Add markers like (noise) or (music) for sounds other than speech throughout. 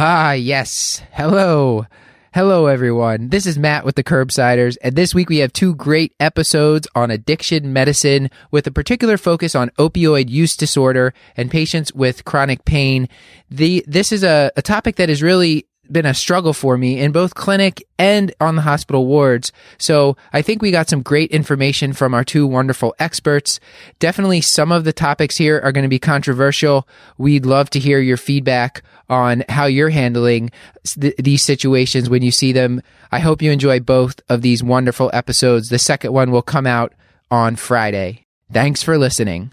Ah, yes. Hello. Hello, everyone. This is Matt with the Curbsiders, and this week we have two great episodes on addiction medicine with a particular focus on opioid use disorder and patients with chronic pain. The, this is a, a topic that is really been a struggle for me in both clinic and on the hospital wards. So I think we got some great information from our two wonderful experts. Definitely some of the topics here are going to be controversial. We'd love to hear your feedback on how you're handling th- these situations when you see them. I hope you enjoy both of these wonderful episodes. The second one will come out on Friday. Thanks for listening.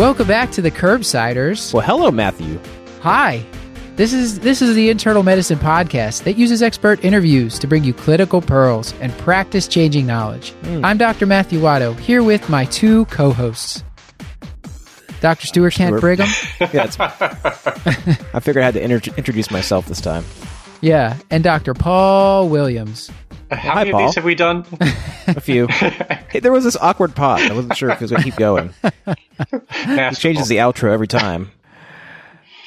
Welcome back to the Curbsiders. Well, hello, Matthew. Hi. This is this is the Internal Medicine podcast that uses expert interviews to bring you clinical pearls and practice changing knowledge. Hmm. I'm Dr. Matthew Watto, here with my two co-hosts. Dr. Stuart Kent Stuart. Brigham. (laughs) Yeah, I figured I had to inter- introduce myself this time. (laughs) Yeah, and Dr. Paul Williams. How Hi, many of these have we done? (laughs) A few. (laughs) hey, there was this awkward pause. I wasn't sure if it was going to keep going. (laughs) He changes the outro every time. (sighs)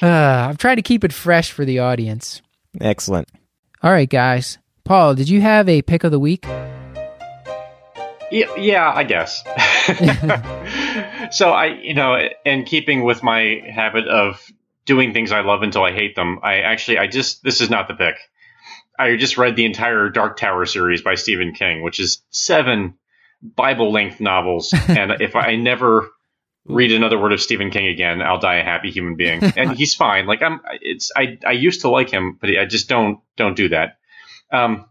Uh, I'm trying to keep it fresh for the audience. Excellent. All right, guys. Paul, did you have a pick of the week? Yeah, yeah, I guess. so I, you know, in keeping with my habit of doing things I love until I hate them, I actually, I just, this is not the pick. I just read the entire Dark Tower series by Stephen King, which is seven Bible-length novels, (laughs) and if I never read another word of Stephen King again, I'll die a happy human being. (laughs) And he's fine. Like I'm, it's I, I used to like him, but I just don't don't do that. Um,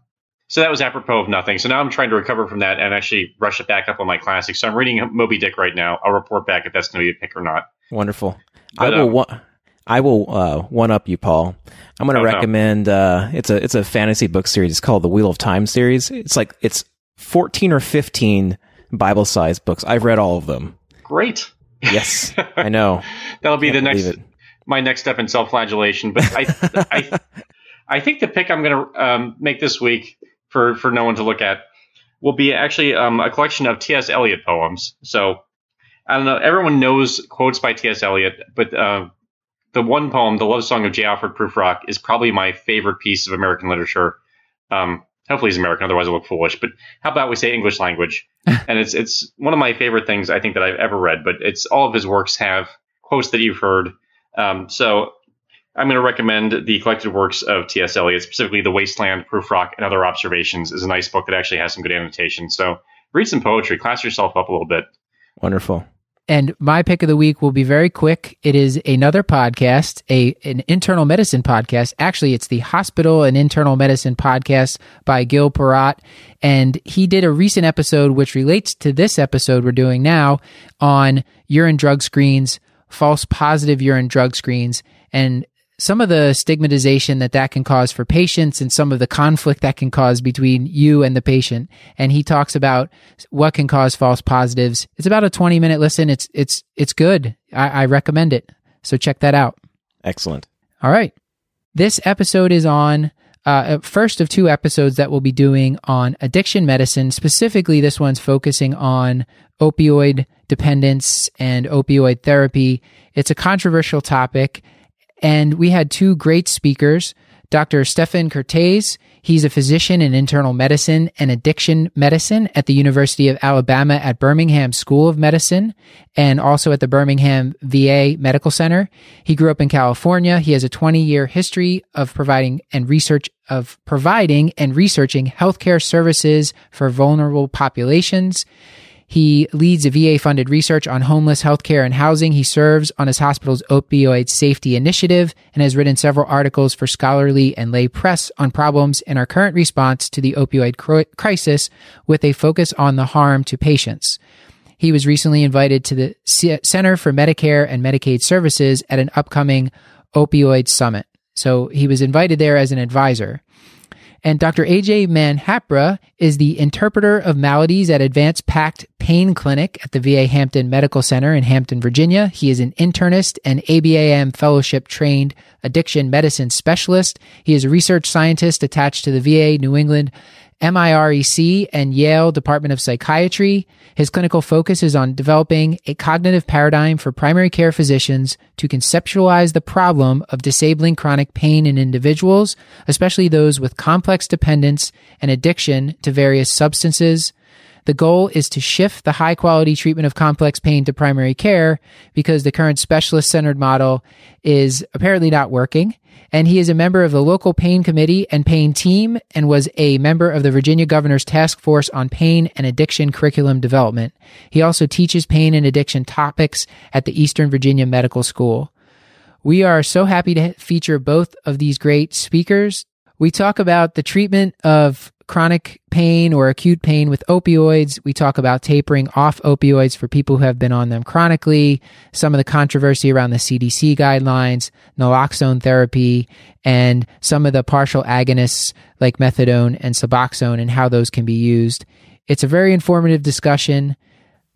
so that was apropos of nothing. So now I'm trying to recover from that and actually rush it back up on my classics. So I'm reading Moby Dick right now. I'll report back if that's going to be a pick or not. Wonderful. But, I will. um, One, I will uh, one up you, Paul. I'm going to Oh, no. recommend. Uh, it's a it's a fantasy book series. It's called the Wheel of Time series. It's like it's 14 or 15 Bible sized books. I've read all of them. Great. Yes, I know. (laughs) That'll be the next it. my next step in self-flagellation. But I I (laughs) I think the pick I'm going to um, make this week for for no one to look at will be actually um, a collection of T.S. Eliot poems. So I don't know. Everyone knows quotes by T.S. Eliot, but uh, the one poem, "The Love Song of J. Alfred Prufrock," is probably my favorite piece of American literature. Um, hopefully, he's American, otherwise I look foolish. But how about we say English language? (laughs) and it's it's one of my favorite things I think that I've ever read. But it's all of his works have quotes that you've heard. Um, so I'm going to recommend the collected works of T.S. Eliot, specifically The Wasteland, Prufrock, and Other Observations is a nice book that actually has some good annotation. So read some poetry, class yourself up a little bit. Wonderful. And my pick of the week will be very quick. It is another podcast, a an internal medicine podcast. Actually, it's the Hospital and Internal Medicine podcast by Gil Porat, and he did a recent episode which relates to this episode we're doing now on urine drug screens, false positive urine drug screens, and some of the stigmatization that that can cause for patients and some of the conflict that can cause between you and the patient. And he talks about what can cause false positives. It's about a 20 minute listen. It's, it's, it's good. I, I recommend it. So check that out. Excellent. All right. This episode is on uh, first of two episodes that we'll be doing on addiction medicine. Specifically, this one's focusing on opioid dependence and opioid therapy. It's a controversial topic, and we had two great speakers. Dr. Stefan Kertesz, he's a physician in internal medicine and addiction medicine at the University of Alabama at Birmingham School of Medicine and also at the Birmingham VA Medical Center. He grew up in California. He has a 20 year history of providing and research of providing and researching healthcare services for vulnerable populations. He leads a VA funded research on homeless healthcare and housing. He serves on his hospital's opioid safety initiative and has written several articles for scholarly and lay press on problems in our current response to the opioid crisis with a focus on the harm to patients. He was recently invited to the Center for Medicare and Medicaid Services at an upcoming opioid summit. So he was invited there as an advisor. And Dr. AJ Manhapra is the interpreter of maladies at Advanced Pact Pain Clinic at the VA Hampton Medical Center in Hampton, Virginia. He is an internist and ABAM fellowship trained addiction medicine specialist. He is a research scientist attached to the VA New England MIRECC and Yale Department of Psychiatry. His clinical focus is on developing a cognitive paradigm for primary care physicians to conceptualize the problem of disabling chronic pain in individuals, especially those with complex dependence and addiction to various substances. The goal is to shift the high quality treatment of complex pain to primary care because the current specialist centered model is apparently not working and he is a member of the local pain committee and pain team and was a member of the Virginia Governor's Task Force on Pain and Addiction Curriculum Development. He also teaches pain and addiction topics at the Eastern Virginia Medical School. We are so happy to feature both of these great speakers. We talk about the treatment of chronic pain or acute pain with opioids. We talk about tapering off opioids for people who have been on them chronically, some of the controversy around the CDC guidelines, naloxone therapy, and some of the partial agonists like methadone and Suboxone and how those can be used. It's a very informative discussion.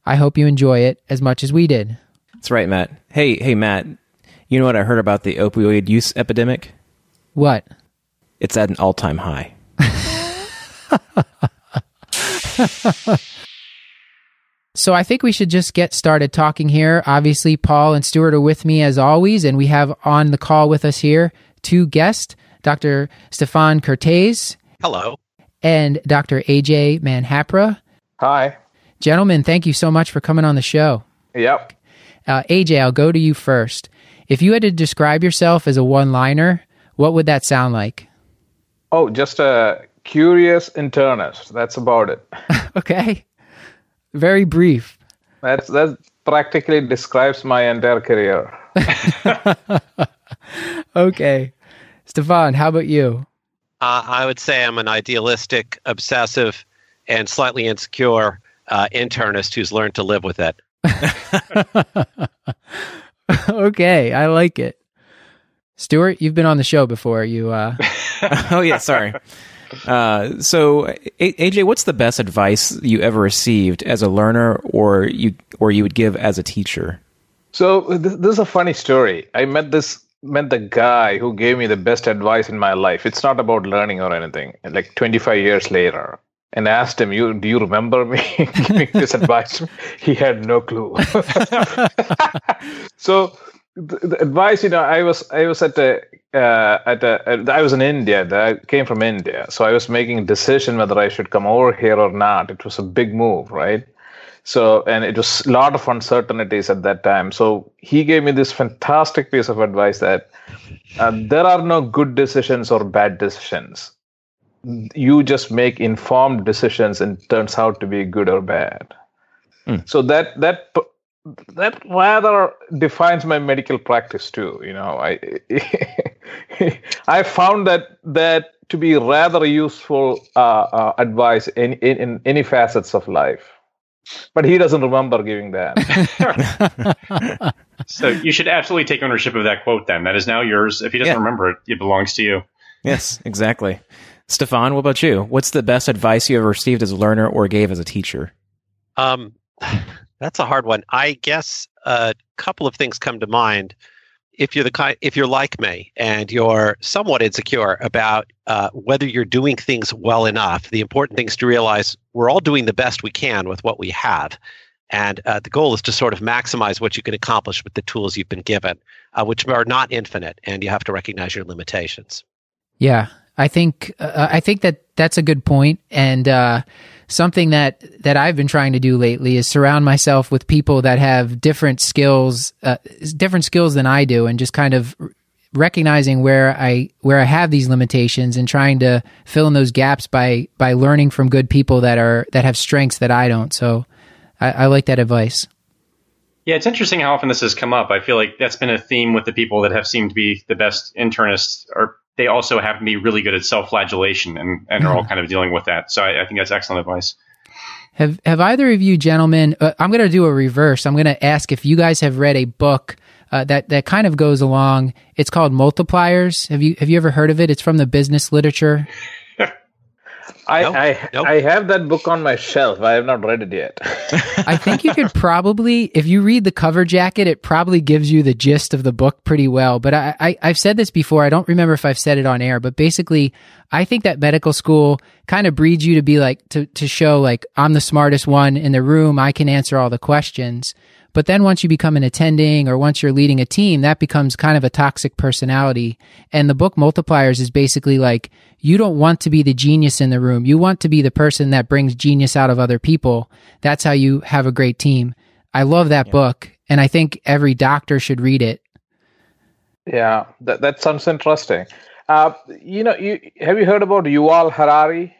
I hope you enjoy it as much as we did. That's right, Matt. Hey, hey, Matt. You know what I heard about the opioid use epidemic? What? It's at an all-time high. (laughs) So I think we should just get started talking here. Obviously, Paul and Stuart are with me as always, and we have on the call with us here two guests, Dr. Stefan Kertesz Hello. and Dr. AJ Manhapra. Hi. Gentlemen, thank you so much for coming on the show. Yep. Uh, AJ, I'll go to you first. If you had to describe yourself as a one liner, what would that sound like? Oh, just a curious internist. That's about it. (laughs) Okay. Very brief. That's that practically describes my entire career. (laughs) Okay. Stefan, how about you? Uh, I would say I'm an idealistic, obsessive, and slightly insecure uh, internist who's learned to live with it. (laughs) okay, I like it. Stuart, you've been on the show before. You uh (laughs) oh yeah, sorry. Uh, so, AJ, what's the best advice you ever received as a learner, or you or you would give as a teacher? So th- this is a funny story. I met this met the guy who gave me the best advice in my life. It's not about learning or anything. Like 25 years later, and I asked him, "You do you remember me (laughs) giving this advice?" He had no clue. (laughs) so the, the advice, you know, I was I was at a uh, at a at- I was in India. I came from India, so I was making a decision whether I should come over here or not. It was a big move, right? So, and it was a lot of uncertainties at that time. So he gave me this fantastic piece of advice that uh, there are no good decisions or bad decisions. You just make informed decisions and it turns out to be good or bad. So that that that rather defines my medical practice too. You know, I (laughs) I found that that to be rather useful uh, uh, advice in, in in any facets of life but he doesn't remember giving that. (laughs) So you should absolutely take ownership of that quote. Then that is now yours. If he doesn't Yeah. remember it, it belongs to you. Yes, exactly. Stefan, what about you? What's the best advice you ever received as a learner or gave as a teacher? Um, that's a hard one. I guess a couple of things come to mind. If you're the kind, if you're like me and you're somewhat insecure about uh, whether you're doing things well enough, the important thing is to realize we're all doing the best we can with what we have, and uh, the goal is to sort of maximize what you can accomplish with the tools you've been given, uh, which are not infinite, and you have to recognize your limitations. Yeah, I think uh, I think that that's a good point, and uh, something that that I've been trying to do lately is surround myself with people that have different skills, uh, different skills than I do, and just kind of recognizing where I where I have these limitations and trying to fill in those gaps by by learning from good people that are that have strengths that I don't. So I, I like that advice. Yeah, it's interesting how often this has come up. I feel like that's been a theme with the people that have seemed to be the best internists, or they also happen to be really good at self-flagellation and, and are all kind of dealing with that. So I, I think that's excellent advice. Have Have either of you gentlemen? Uh, I'm going to do a reverse. I'm going to ask if you guys have read a book uh, that that kind of goes along. It's called Multipliers. Have you Have you ever heard of it? It's from the business literature. I Nope. I, Nope. I have that book on my shelf. I have not read it yet. I think you could probably, if you read the cover jacket, it probably gives you the gist of the book pretty well. But I, I, I've said this before. I don't remember if I've said it on air, but basically, I think that medical school kind of breeds you to be like, to, to show like, I'm the smartest one in the room. I can answer all the questions. But then once you become an attending or once you're leading a team, that becomes kind of a toxic personality. And the book Multipliers is basically like, you don't want to be the genius in the room. You want to be the person that brings genius out of other people. That's how you have a great team. I love that book. And I think every doctor should read it. yeah, that that sounds interesting. Uh, you know, you have you heard about Yuval Harari?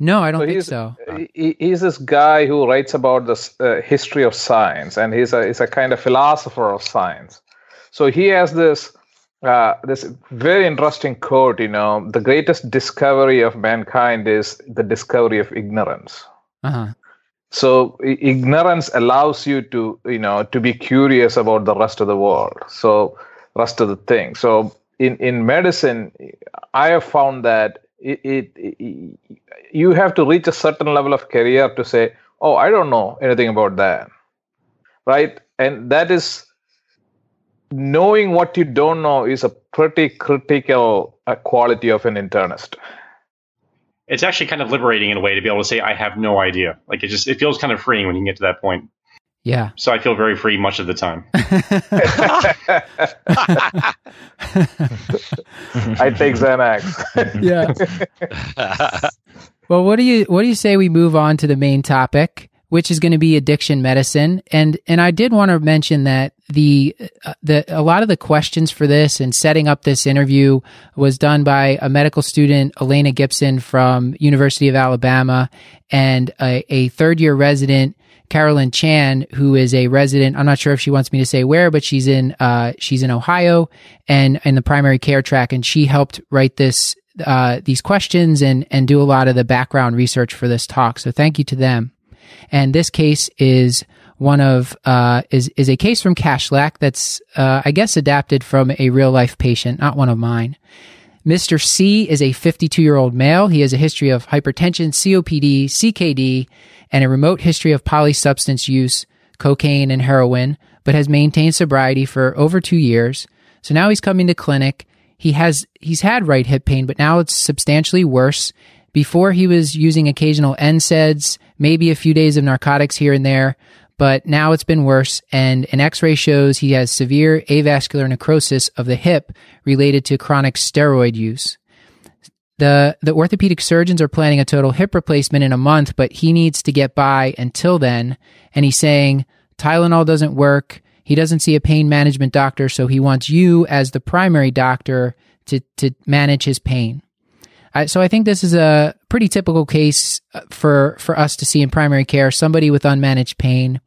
No, I don't So think so. He, he's this guy who writes about the uh, history of science, and he's a he's a kind of philosopher of science. So he has this uh, this very interesting quote. You know, the greatest discovery of mankind is the discovery of ignorance. Uh huh. So i- ignorance allows you to you know to be curious about the rest of the world. So rest of the thing. So in in medicine, I have found that it, it, it you have to reach a certain level of career to say, oh, I don't know anything about that, right? And that is knowing what you don't know is a pretty critical uh, quality of an internist. It's actually kind of liberating in a way to be able to say I have no idea. Like it just it feels kind of freeing when you get to that point. Yeah. So I feel very free much of the time. (laughs) (laughs) I take Xanax. yeah. (laughs) Well, what do you what do you say we move on to the main topic, which is going to be addiction medicine? And and I did want to mention that the uh, the a lot of the questions for this and setting up this interview was done by a medical student, Elena Gibson from University of Alabama, and a, a third year resident. Carolyn Chan, who is a resident, I'm not sure if she wants me to say where, but she's in uh, she's in Ohio and in the primary care track, and she helped write this uh, these questions and and do a lot of the background research for this talk. So thank you to them. And this case is one of uh, is is a case from Kashlak that's uh, I guess adapted from a real life patient, not one of mine. Mr. C is a 52 year old male. He has a history of hypertension, COPD, CKD, and a remote history of polysubstance use, cocaine, and heroin, but has maintained sobriety for over two years. So now he's coming to clinic. He has he's had right hip pain, but now it's substantially worse. Before he was using occasional NSAIDs, maybe a few days of narcotics here and there, but now it's been worse. And an X-ray shows he has severe avascular necrosis of the hip related to chronic steroid use. The the orthopedic surgeons are planning a total hip replacement in a month, but he needs to get by until then. And he's saying Tylenol doesn't work. He doesn't see a pain management doctor, so he wants you as the primary doctor to to manage his pain. I, so I think this is a pretty typical case uh, for for us to see in primary care. Somebody with unmanaged pain.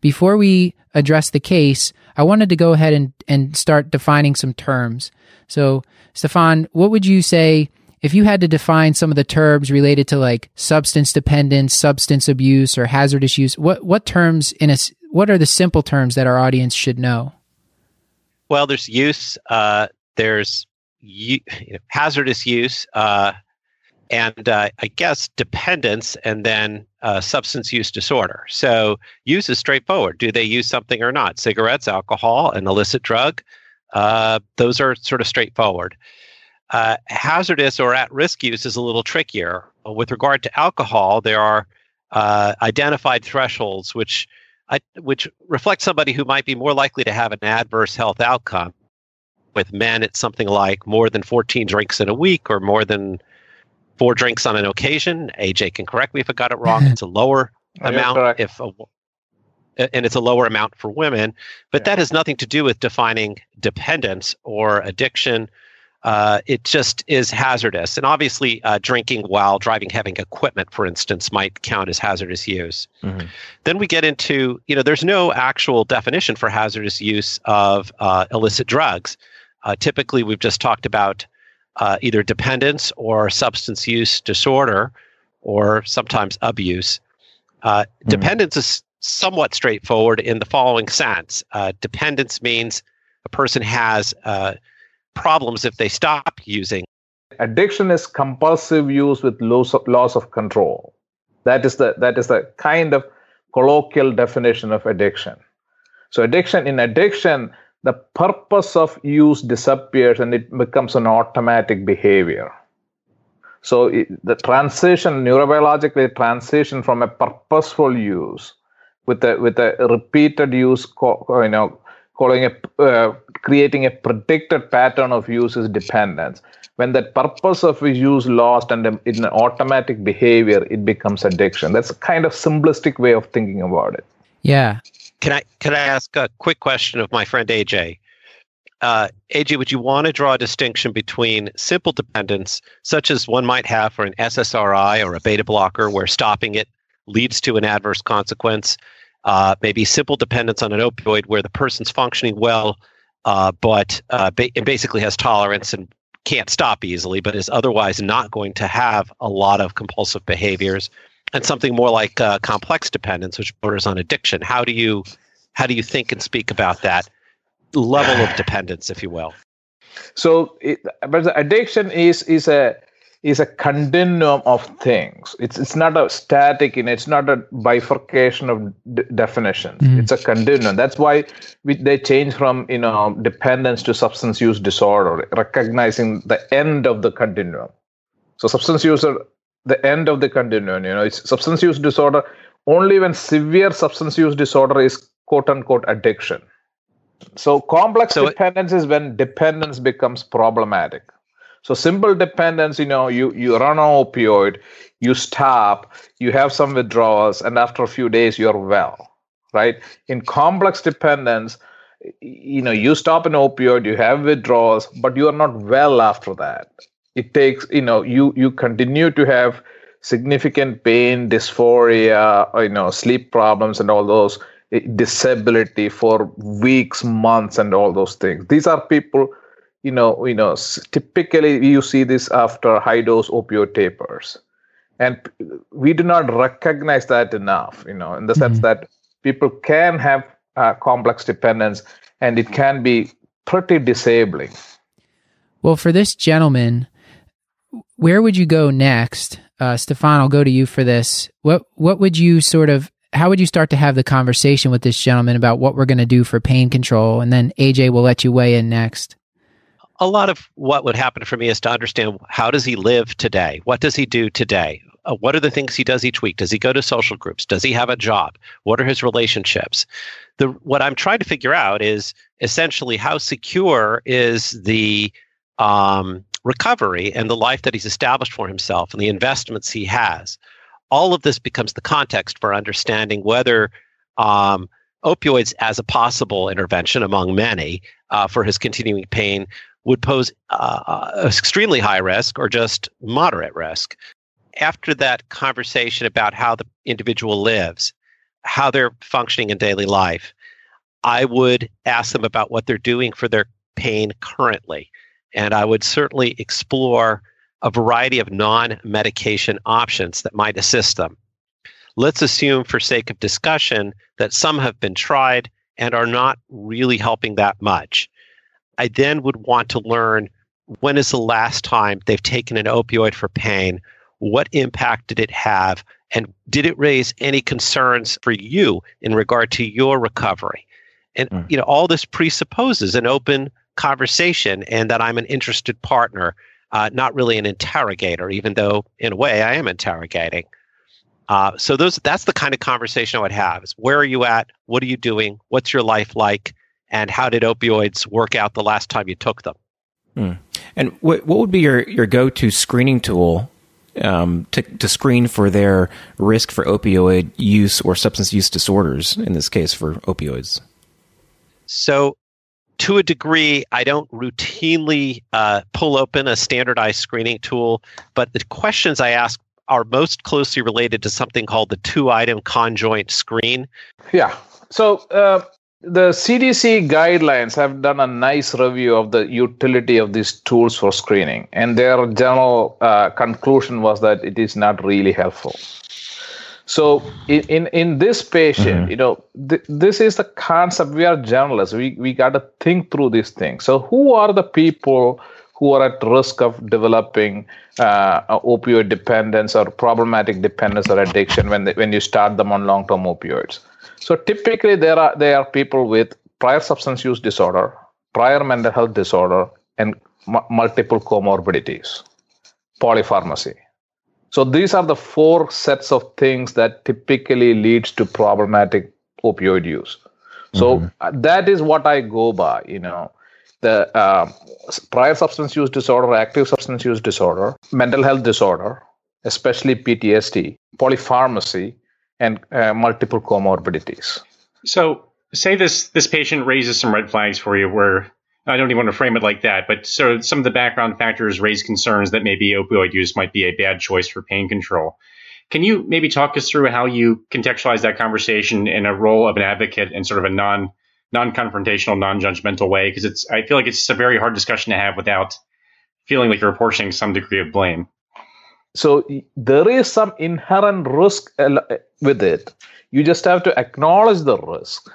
Before we address the case, I wanted to go ahead and and start defining some terms. So, Stefan, what would you say if you had to define some of the terms related to like substance dependence, substance abuse, or hazardous use? What what terms in a what are the simple terms that our audience should know? Well, there's use. Uh, there's you know, hazardous use, uh, and uh, I guess dependence, and then uh, substance use disorder. So use is straightforward. Do they use something or not? Cigarettes, alcohol, an illicit drug. Uh, those are sort of straightforward. Uh, hazardous or at-risk use is a little trickier. With regard to alcohol, there are uh, identified thresholds which I, which reflect somebody who might be more likely to have an adverse health outcome. With men, it's something like more than 14 drinks in a week or more than four drinks on an occasion. AJ can correct me if I got it wrong. (laughs) It's a lower You're amount correct. if a, and it's a lower amount for women, but Yeah. that has nothing to do with defining dependence or addiction. Uh, it just is hazardous. And obviously, uh, drinking while driving heavy equipment, for instance, might count as hazardous use. Mhm. Then we get into, you know, there's no actual definition for hazardous use of uh, illicit drugs. Uh, typically, we've just talked about uh, either dependence or substance use disorder, or sometimes abuse. Uh, Mhm. Dependence is somewhat straightforward in the following sense uh, dependence means a person has uh, problems if they stop using. addiction is compulsive use with loss of, loss of control. That is the that is the kind of colloquial definition of addiction. So addiction in addiction the purpose of use disappears and it becomes an automatic behavior. So it, the transition neurobiologically transition from a purposeful use with a with a repeated use you know calling a uh, creating a predicted pattern of use is dependence when that purpose of use lost and in an automatic behavior it becomes addiction that's a kind of simplistic way of thinking about it Yeah. Can I can I ask a quick question of my friend AJ? Uh, AJ, would you want to draw a distinction between simple dependence, such as one might have for an SSRI or a beta blocker, where stopping it leads to an adverse consequence, uh, maybe simple dependence on an opioid where the person's functioning well, uh, but uh, ba- basically has tolerance and can't stop easily, but is otherwise not going to have a lot of compulsive behaviors, and something more like uh, complex dependence, which borders on addiction. How do you how do you think and speak about that level of dependence, if you will? so it, but addiction is is a is a continuum of things. It's it's not a static in it's not a bifurcation of d- definitions. Mhm. it's a continuum. That's why we, they change from you know dependence to substance use disorder recognizing the end of the continuum. So substance use are the end of the continuum you know it's substance use disorder only when severe substance use disorder is quote unquote addiction. So complex So dependence is when dependence becomes problematic. So simple dependence, you know, you you run on opioid, you stop, you have some withdrawals, and after a few days you're well, right? In complex dependence, you know, you stop an opioid, you have withdrawals, but you are not well after that. It takes, you know, you you continue to have significant pain, dysphoria, you know, sleep problems, and all those eh, disability for weeks, months, and all those things. These are people, you know, you know, typically you see this after high dose opioid tapers, and we do not recognize that enough, you know, in the sense Mhm. that people can have uh, complex dependence, and it can be pretty disabling. Well, for this gentleman, where would you go next? Uh, Stefan, I'll go to you for this. What what would you sort of how would you start to have the conversation with this gentleman about what we're going to do for pain control? And then AJ will let you weigh in next. A lot of what would happen for me is to understand how does he live today? What does he do today? Uh, what are the things he does each week? Does he go to social groups? Does he have a job? What are his relationships? The what I'm trying to figure out is essentially how secure is the um, recovery and the life that he's established for himself and the investments he has. All of this becomes the context for understanding whether um, opioids as a possible intervention among many uh, for his continuing pain would pose uh, extremely high risk or just moderate risk. After that conversation about how the individual lives, how they're functioning in daily life, I would ask them about what they're doing for their pain currently. And I would certainly explore a variety of non medication options that might assist them. Let's assume, for sake of discussion, that some have been tried and are not really helping that much. I then would want to learn when is the last time they've taken an opioid for pain? What impact did it have? And did it raise any concerns for you in regard to your recovery? And Mm. you know, all this presupposes an open conversation and that I'm an interested partner, uh, not really an interrogator, even though in a way I am interrogating. Uh, so those that's the kind of conversation I would have is where are you at? What are you doing? What's your life like? And how did opioids work out the last time you took them? And what what would be your, your go to screening tool um, to to screen for their risk for opioid use or substance use disorders? In this case, for opioids. So to a degree, I don't routinely uh, pull open a standardized screening tool, but the questions I ask are most closely related to something called the two item conjoint screen. Yeah. So uh, the CDC guidelines have done a nice review of the utility of these tools for screening, and their general uh, conclusion was that it is not really helpful. So in in, in this patient, Mhm. you know, th- this is the concept. We are journalists. We we got to think through these things. So who are the people who are at risk of developing uh, opioid dependence or problematic dependence or addiction when they, when you start them on long term opioids? So typically there are there are people with prior substance use disorder, prior mental health disorder, and mu- multiple comorbidities, polypharmacy. So these are the four sets of things that typically leads to problematic opioid use. So uh, that is what I go by. You know, the s- prior substance use disorder, active substance use disorder, mental health disorder, especially PTSD, polypharmacy, and uh, multiple comorbidities. So, say this this patient raises some red flags for you, where I don't even want to frame it like that, but so some of the background factors raise concerns that maybe opioid use might be a bad choice for pain control. Can you maybe talk us through how you contextualize that conversation in a role of an advocate in sort of a non non confrontational, non judgmental way? Because it's I feel like it's a very hard discussion to have without feeling like you're apportioning some degree of blame. So there is some inherent risk uh, uh, with it. You just have to acknowledge the risk,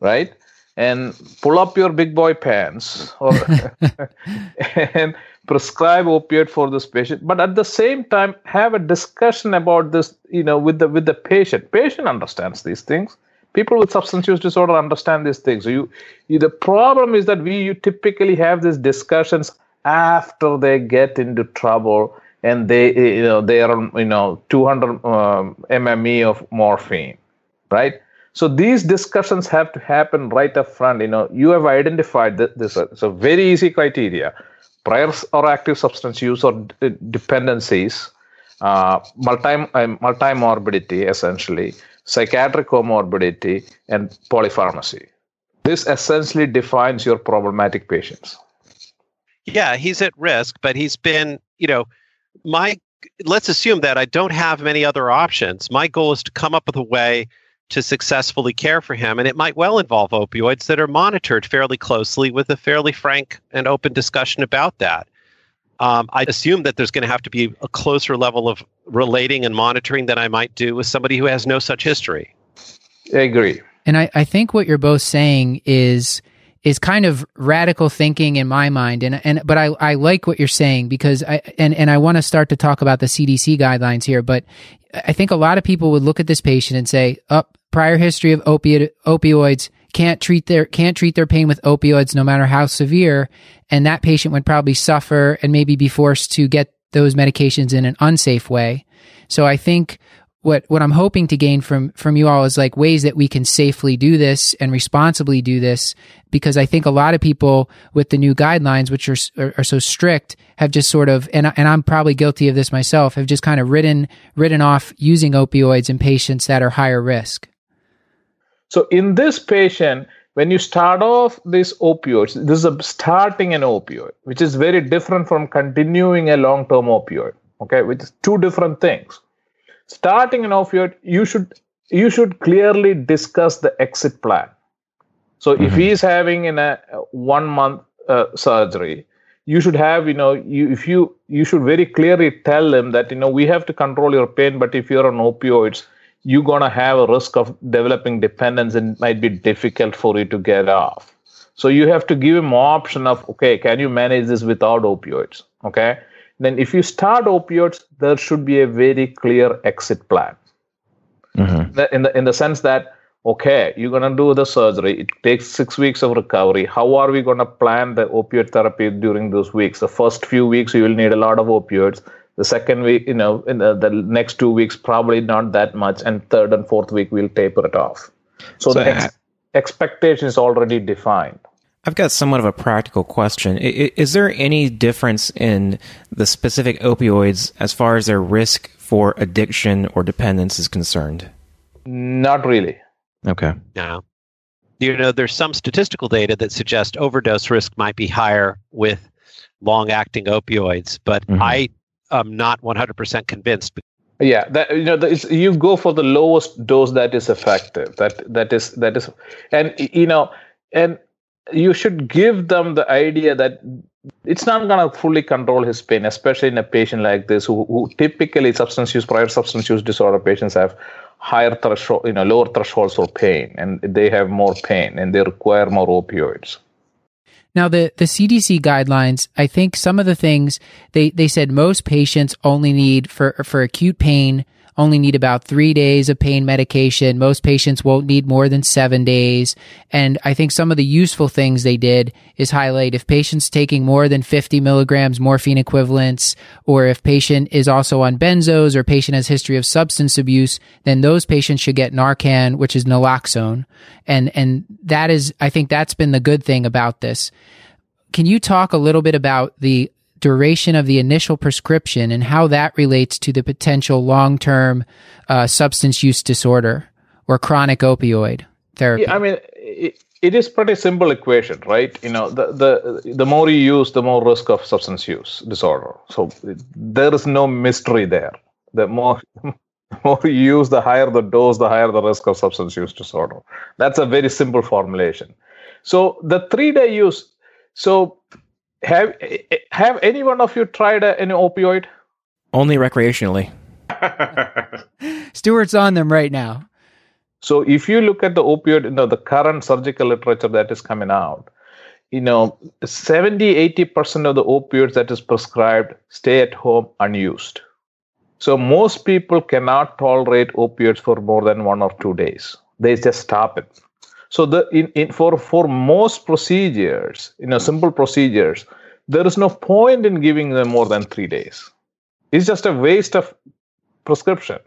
right? And pull up your big boy pants or (laughs) (laughs) and prescribe opiate for this patient. But at the same time, have a discussion about this, you know, with the with the patient. Patient understands these things. People with substance use disorder understand these things. So you, you the problem is that we you typically have these discussions after they get into trouble and they you know they are you know 200 um, mme of morphine right? So these discussions have to happen right up front you know you have identified that this is a very easy criteria. Prior or active substance use or d- dependencies uh, multi uh, multimorbidity essentially psychiatric comorbidity and polypharmacy. This essentially defines your problematic patients. Yeah, he's at risk, but he's been, you know, my let's assume that I don't have many other options. My goal is to come up with a way to successfully care for him, and it might well involve opioids that are monitored fairly closely with a fairly frank and open discussion about that. Um, I assume that there's going to have to be a closer level of relating and monitoring than I might do with somebody who has no such history. i agree And I, I think what you're both saying is is kind of radical thinking in my mind. And and but I, I like what you're saying because I and, and I want to start to talk about the CDC guidelines here, but I think a lot of people would look at this patient and say, up prior history of opiate opioids, can't treat their can't treat their pain with opioids no matter how severe, and that patient would probably suffer and maybe be forced to get those medications in an unsafe way. So I think what what I'm hoping to gain from from you all is like ways that we can safely do this and responsibly do this because I think a lot of people with the new guidelines which are are, are so strict have just sort of and and I'm probably guilty of this myself have just kind of written written off using opioids in patients that are higher risk. So in this patient, when you start off these opioids, this is a starting an opioid, which is very different from continuing a long-term opioid. Okay, which is two different things. Starting an opioid, you should you should clearly discuss the exit plan. So if he is having in a one month uh, surgery, you should have you know you if you you should very clearly tell him that you know we have to control your pain, but if you're on opioids, you're gonna have a risk of developing dependence and it might be difficult for you to get off. So you have to give him option of okay, can you manage this without opioids? Okay. Then if you start opioids, there should be a very clear exit plan. Mm-hmm. The- In the in the sense that okay, you're gonna do the surgery. It takes six weeks of recovery. How are we gonna plan the opioid therapy during those weeks? The first few weeks you will need a lot of opioids. The second week, you know, in the, the next two weeks, probably not that much, and third and fourth week we'll taper it off. So, So the ex- expectation is already defined. I've got somewhat of a practical question. I- i- Is there any difference in the specific opioids as far as their risk for addiction or dependence is concerned? Not really. Okay. Yeah. you know, there's some statistical data that suggest overdose risk might be higher with long-acting opioids, but Mhm. I am not 100% convinced. Yeah, that you know, you go for the lowest dose that is effective. That that is that is, and you know, and you should give them the idea that it's not going to fully control his pain, especially in a patient like this who, who typically substance use prior substance use disorder patients have higher threshold, you know, lower thresholds for pain, and they have more pain and they require more opioids. Now the the CDC guidelines, I think some of the things they they said most patients only need for for acute pain only need about 3 days of pain medication. Most patients won't need more than 7 days. And I think some of the useful things they did is highlight if patients taking more than 50 milligrams morphine equivalents or if patient is also on benzos or patient has history of substance abuse, then those patients should get Narcan, which is naloxone. And and that is I think that's been the good thing about this. Can you talk a little bit about the duration of the initial prescription and how that relates to the potential long term uh, substance use disorder or chronic opioid therapy? Yeah, I mean, it, it is pretty simple equation, right? You know, the the the more you use, the more risk of substance use disorder. So there is no mystery there. The more (laughs) more you use, the higher the dose, the higher the risk of substance use disorder. That's a very simple formulation. So the three day use. So have have any one of you tried uh, a, an opioid? Only recreationally. (laughs) Stewart's on them right now. So if you look at the opioid, you know, the current surgical literature that is coming out, you know, 70, 80% of the opioids that is prescribed stay at home unused. So most people cannot tolerate opioids for more than one or two days. They just stop it. So the in, in for for most procedures, you know, simple procedures, there is no point in giving them more than three days. It's just a waste of prescription.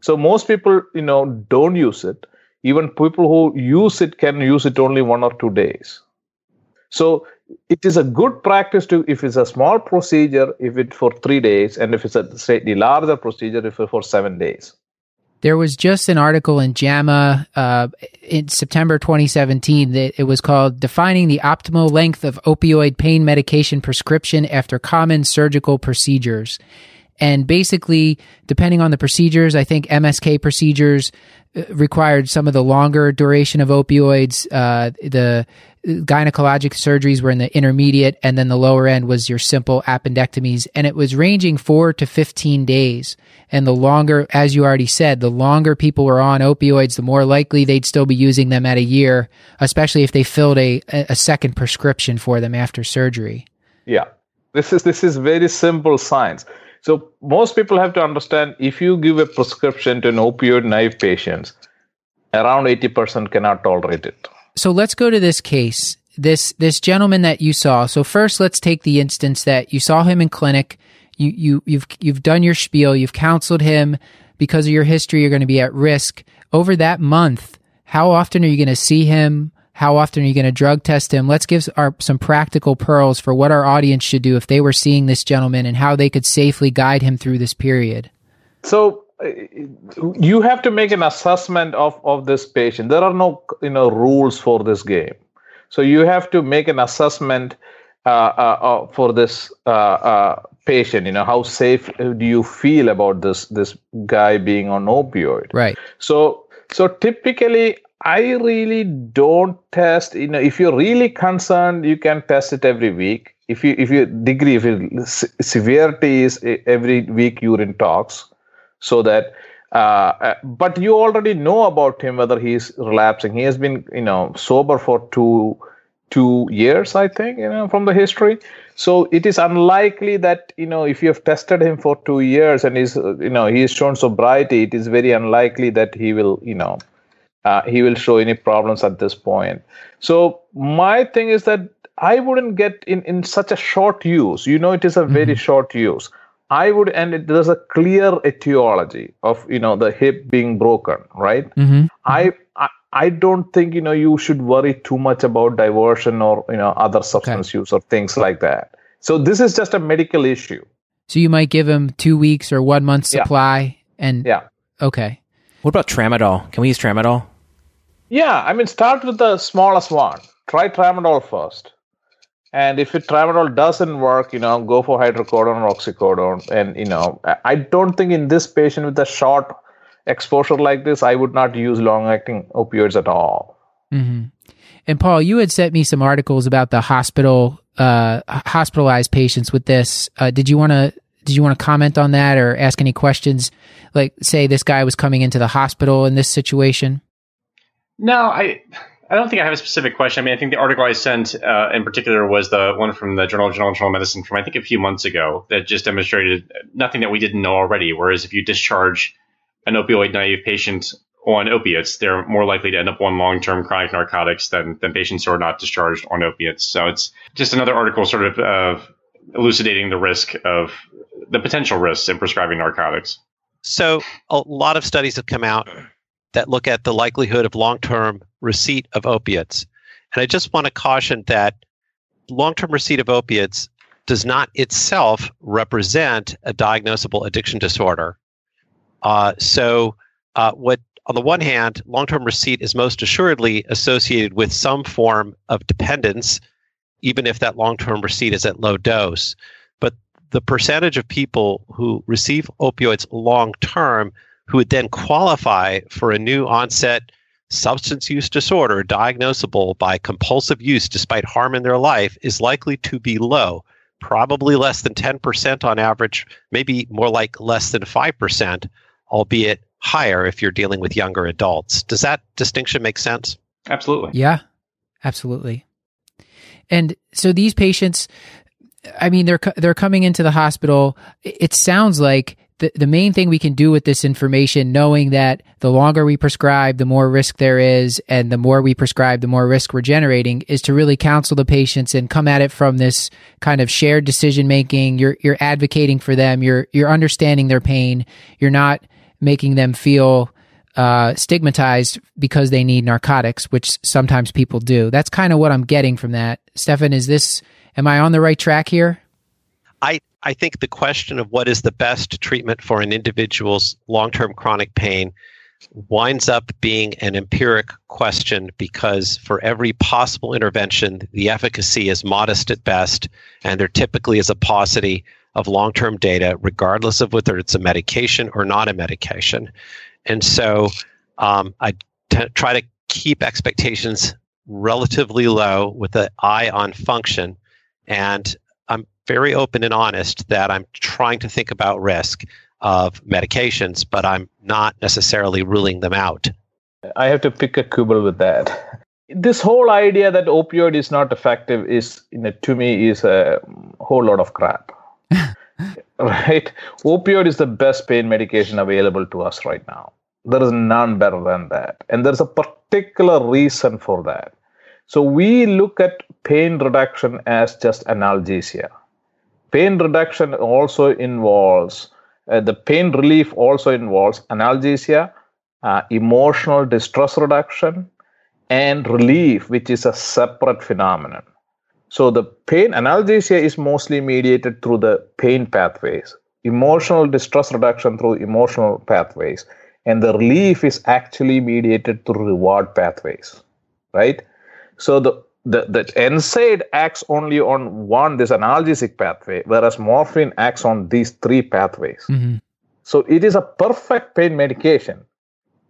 So most people, you know, don't use it. Even people who use it can use it only one or two days. So it is a good practice to, if it's a small procedure, if it for three days, and if it's a slightly larger procedure, if it for seven days. There was just an article in JAMA uh, in September 2017 that it was called Defining the Optimal Length of Opioid Pain Medication Prescription After Common Surgical Procedures. And basically, depending on the procedures, I think MSK procedures uh, required some of the longer duration of opioids. Uh, the gynecologic surgeries were in the intermediate, and then the lower end was your simple appendectomies. And it was ranging four to 15 days. And the longer, as you already said, the longer people were on opioids, the more likely they'd still be using them at a year, especially if they filled a, a second prescription for them after surgery. Yeah, this is this is very simple science. So most people have to understand if you give a prescription to an opioid naive patient, around 80% cannot tolerate it. So let's go to this case. This this gentleman that you saw. So first let's take the instance that you saw him in clinic. You you you've you've done your spiel, you've counseled him because of your history you're going to be at risk. Over that month, how often are you going to see him? How often are you going to drug test him? Let's give our, some practical pearls for what our audience should do if they were seeing this gentleman and how they could safely guide him through this period. So you have to make an assessment of, of this patient. There are no you know rules for this game. So you have to make an assessment uh, uh, uh, for this uh, uh, patient. You know how safe do you feel about this this guy being on opioid? Right. So so typically I really don't test. You know, if you're really concerned, you can test it every week. If you if you degree, if you severity is e- every week urine tox, so that. Uh, uh, but you already know about him whether he's relapsing. He has been, you know, sober for two two years, I think, you know, from the history. So it is unlikely that you know if you have tested him for two years and he's, you know, he has shown sobriety, it is very unlikely that he will, you know, uh, he will show any problems at this point. So my thing is that I wouldn't get in in such a short use. You know, it is a very short use. I would, and it, there's a clear etiology of you know the hip being broken, right? Mm-hmm. I, I I don't think you know you should worry too much about diversion or you know other substance use or things like that. So this is just a medical issue. So you might give him two weeks or one month Yeah. supply, and Yeah. okay. What about tramadol? Can we use tramadol? Yeah, I mean, start with the smallest one. Try tramadol first. And if it tramadol doesn't work, you know, go for hydrocodone or oxycodone. And, you know, I- I don't think in this patient with a short exposure like this, I would not use long acting opioids at all. hmm And Paul, you had sent me some articles about the hospital, uh, hospitalized patients with this. Uh, did you want to? Did you want to comment on that or ask any questions? Like, say this guy was coming into the hospital in this situation. No, I I don't think I have a specific question. I mean, I think the article I sent uh, in particular was the one from the Journal of General Internal Medicine from I think a few months ago that just demonstrated nothing that we didn't know already. Whereas if you discharge an opioid naive patient on opiates, they're more likely to end up on long term chronic narcotics than than patients who are not discharged on opiates. So it's just another article sort of uh, elucidating the risk of the potential risks in prescribing narcotics. So a lot of studies have come out that look at the likelihood of long-term receipt of opiates. And I just want to caution that long-term receipt of opiates does not itself represent a diagnosable addiction disorder. Uh, so uh, what on the one hand, long-term receipt is most assuredly associated with some form of dependence, even if that long-term receipt is at low dose. But the percentage of people who receive opioids long term who would then qualify for a new onset substance use disorder diagnosable by compulsive use despite harm in their life is likely to be low, probably less than 10% on average, maybe more like less than 5%, albeit higher if you're dealing with younger adults. Does that distinction make sense? Absolutely. Yeah, absolutely. And so these patients, I mean, they're they're coming into the hospital. It it sounds like the the main thing we can do with this information, knowing that the longer we prescribe, the more risk there is, and the more we prescribe, the more risk we're generating, is to really counsel the patients and come at it from this kind of shared decision making. You're you're advocating for them. You're you're understanding their pain. You're not making them feel uh, stigmatized because they need narcotics, which sometimes people do. That's kind of what I'm getting from that. Stefan, is this, am I on the right track here? I, I think the question of what is the best treatment for an individual's long term chronic pain winds up being an empiric question because for every possible intervention, the efficacy is modest at best, and there typically is a paucity of long term data, regardless of whether it's a medication or not a medication. And so um, I t- try to keep expectations relatively low with an eye on function. And very open and honest that I'm trying to think about risk of medications, but I'm not necessarily ruling them out. I have to pick a quibble with that. This whole idea that opioid is not effective is, you know, to me, is a whole lot of crap. (laughs) right? Opioid is the best pain medication available to us right now. There is none better than that. And there's a particular reason for that. So we look at pain reduction as just analgesia. Pain reduction also involves, uh, the pain relief also involves analgesia, uh, emotional distress reduction, and relief, which is a separate phenomenon. So the pain analgesia is mostly mediated through the pain pathways, emotional distress reduction through emotional pathways, and the relief is actually mediated through reward pathways, right? So the the, the NSAID acts only on one, this analgesic pathway, whereas morphine acts on these three pathways. Mm-hmm. So it is a perfect pain medication.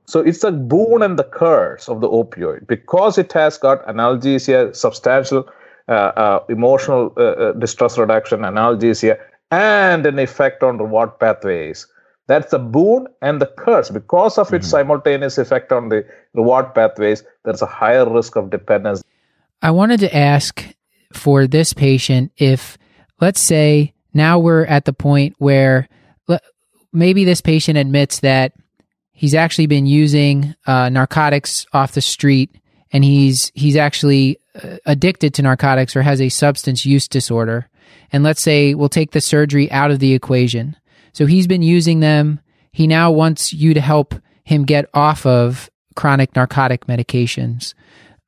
So it's a boon and the curse of the opioid because it has got analgesia, substantial uh, uh, emotional uh, uh, distress reduction, analgesia, and an effect on reward pathways. That's the boon and the curse. Because of its simultaneous effect on the reward pathways, there's a higher risk of dependence. I wanted to ask for this patient if, let's say, now we're at the point where maybe this patient admits that he's actually been using uh, narcotics off the street and he's he's actually uh, addicted to narcotics or has a substance use disorder. And let's say we'll take the surgery out of the equation. So he's been using them. He now wants you to help him get off of chronic narcotic medications.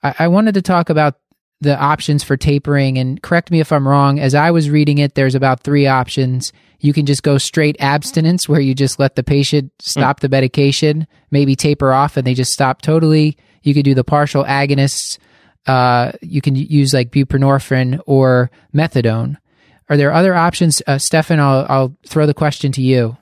I, I wanted to talk about the options for tapering and correct me if I'm wrong. As I was reading it, there's about three options. You can just go straight abstinence where you just let the patient stop the medication, maybe taper off and they just stop totally. You could do the partial agonists. Uh, you can use like buprenorphine or methadone. Are there other options? Uh, Stefan, I'll, I'll throw the question to you.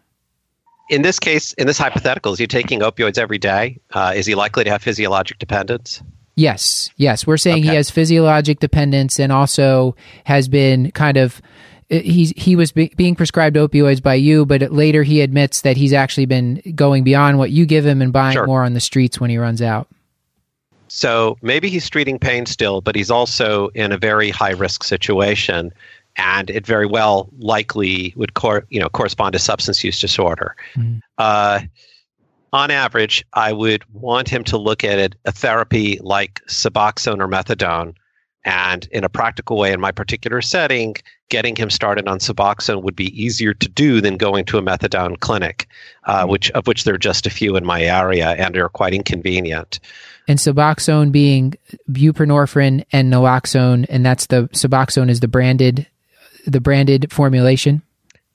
In this case, in this hypothetical, is he taking opioids every day? Uh, is he likely to have physiologic dependence? Yes, yes. We're saying he has physiologic dependence and also has been kind of he's he was be, being prescribed opioids by you, but later he admits that he's actually been going beyond what you give him and buying Sure. more on the streets when he runs out. So maybe he's treating pain still, but he's also in a very high risk situation, and it very well likely would cor- you know correspond to substance use disorder. Mhm. Uh, on average, I would want him to look at it, a therapy like Suboxone or methadone, and in a practical way, in my particular setting, getting him started on Suboxone would be easier to do than going to a methadone clinic, uh, which of which there are just a few in my area and are quite inconvenient. And Suboxone being buprenorphine and naloxone, and that's the Suboxone is the branded the branded formulation.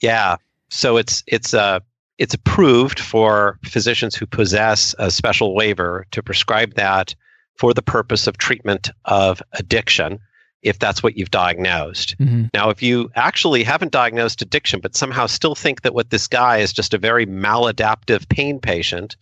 Yeah. So it's it's uh it's approved for physicians who possess a special waiver to prescribe that for the purpose of treatment of addiction if that's what you've diagnosed. Mhm. Now if you actually haven't diagnosed addiction but somehow still think that what this guy is just a very maladaptive pain patient,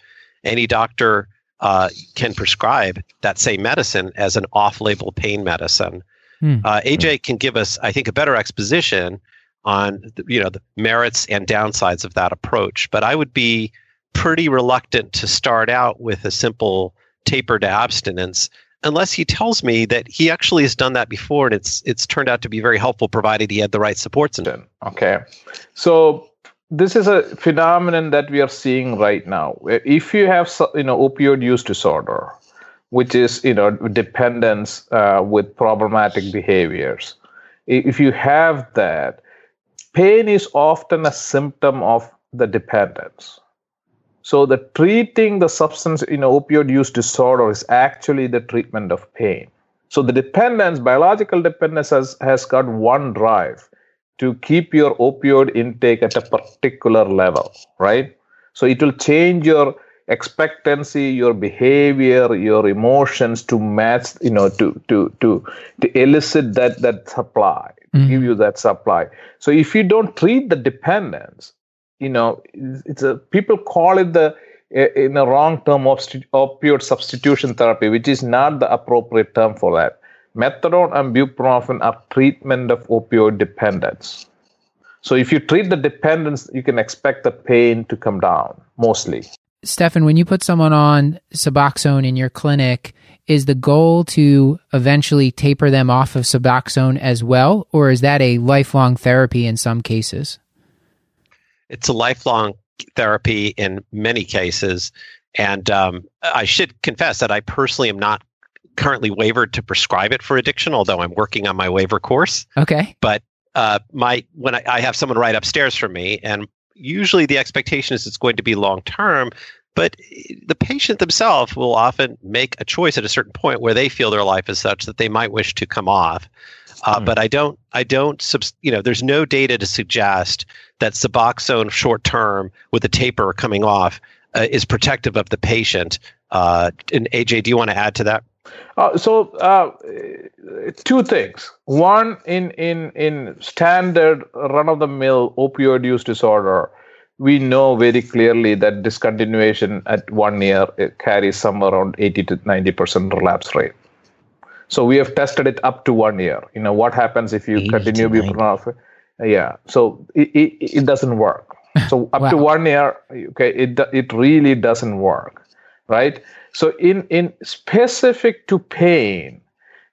any doctor uh, can prescribe that same medicine as an off-label pain medicine. Hmm. Uh, AJ can give us, I think, a better exposition on the, you know the merits and downsides of that approach. But I would be pretty reluctant to start out with a simple taper to abstinence unless he tells me that he actually has done that before and it's it's turned out to be very helpful provided he had the right supports in it. Okay. So this is a phenomenon that we are seeing right now. If you have, you know, opioid use disorder, which is, you know, dependence uh, with problematic behaviors, if you have that, pain is often a symptom of the dependence. So the treating the substance, know, opioid use disorder is actually the treatment of pain. So the dependence, biological dependence has, has got one drive to keep your opioid intake at a particular level, right? So it will change your expectancy, your behavior, your emotions to match, you know, to to to to elicit that that supply, to give you that supply. So if you don't treat the dependence, you know, it's a people call it the eh, in a wrong term of opioid substitution therapy, which is not the appropriate term for that. Methadone and buprenorphine are treatment of opioid dependence. So if you treat the dependence, you can expect the pain to come down mostly. Stefan, when you put someone on Suboxone in your clinic, is the goal to eventually taper them off of Suboxone as well, or is that a lifelong therapy in some cases? It's a lifelong therapy in many cases, and um, I should confess that I personally am not currently waivered to prescribe it for addiction, although I'm working on my waiver course. Okay. but uh, my when I, I have someone right upstairs from me, and usually the expectation is it's going to be long term. But the patient themselves will often make a choice at a certain point where they feel their life is such that they might wish to come off. Uh, But I don't, I don't, you know, there's no data to suggest that Suboxone short term with a taper coming off uh, is protective of the patient. Uh, and AJ, do you want to add to that? Uh, so uh, two things. One, in in in standard run of the mill opioid use disorder, we know very clearly that discontinuation at one year it carries somewhere around 80 to 90 percent relapse rate. So we have tested it up to one year. You know what happens if you continue buprenorphine? Yeah, so it, it, it doesn't work. So (laughs) up to one year, okay, it it really doesn't work, right? So in in specific to pain,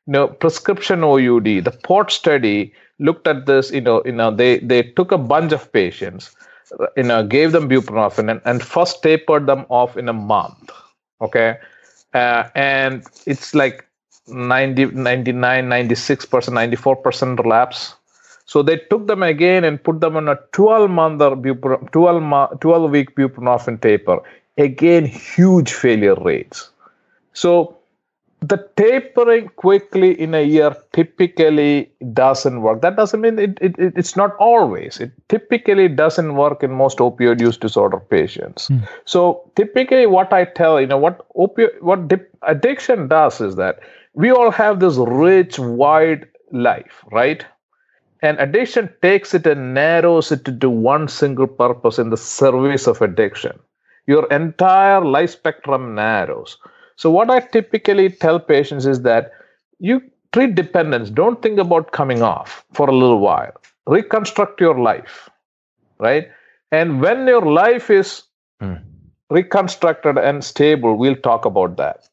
you know, prescription OUD, the POATS study looked at this. You know, you know, they they took a bunch of patients, you know, gave them buprenorphine and, and first tapered them off in a month. Okay, uh, and it's like 90, 99, 96 percent, 94 percent relapse. So they took them again and put them on a 12 month or 12, mo- 12 week buprenorphine taper. Again, huge failure rates. So the tapering quickly in a year typically doesn't work. That doesn't mean it, it, it, it's not always. It typically doesn't work in most opioid use disorder patients. Hmm. So typically, what I tell you know what opioid what dip, addiction does is that we all have this rich, wide life, right? And addiction takes it and narrows it to one single purpose in the service of addiction. Your entire life spectrum narrows. So, what I typically tell patients is that you treat dependence, don't think about coming off for a little while. Reconstruct your life, right? And when your life is hmm. reconstructed and stable, we'll talk about that.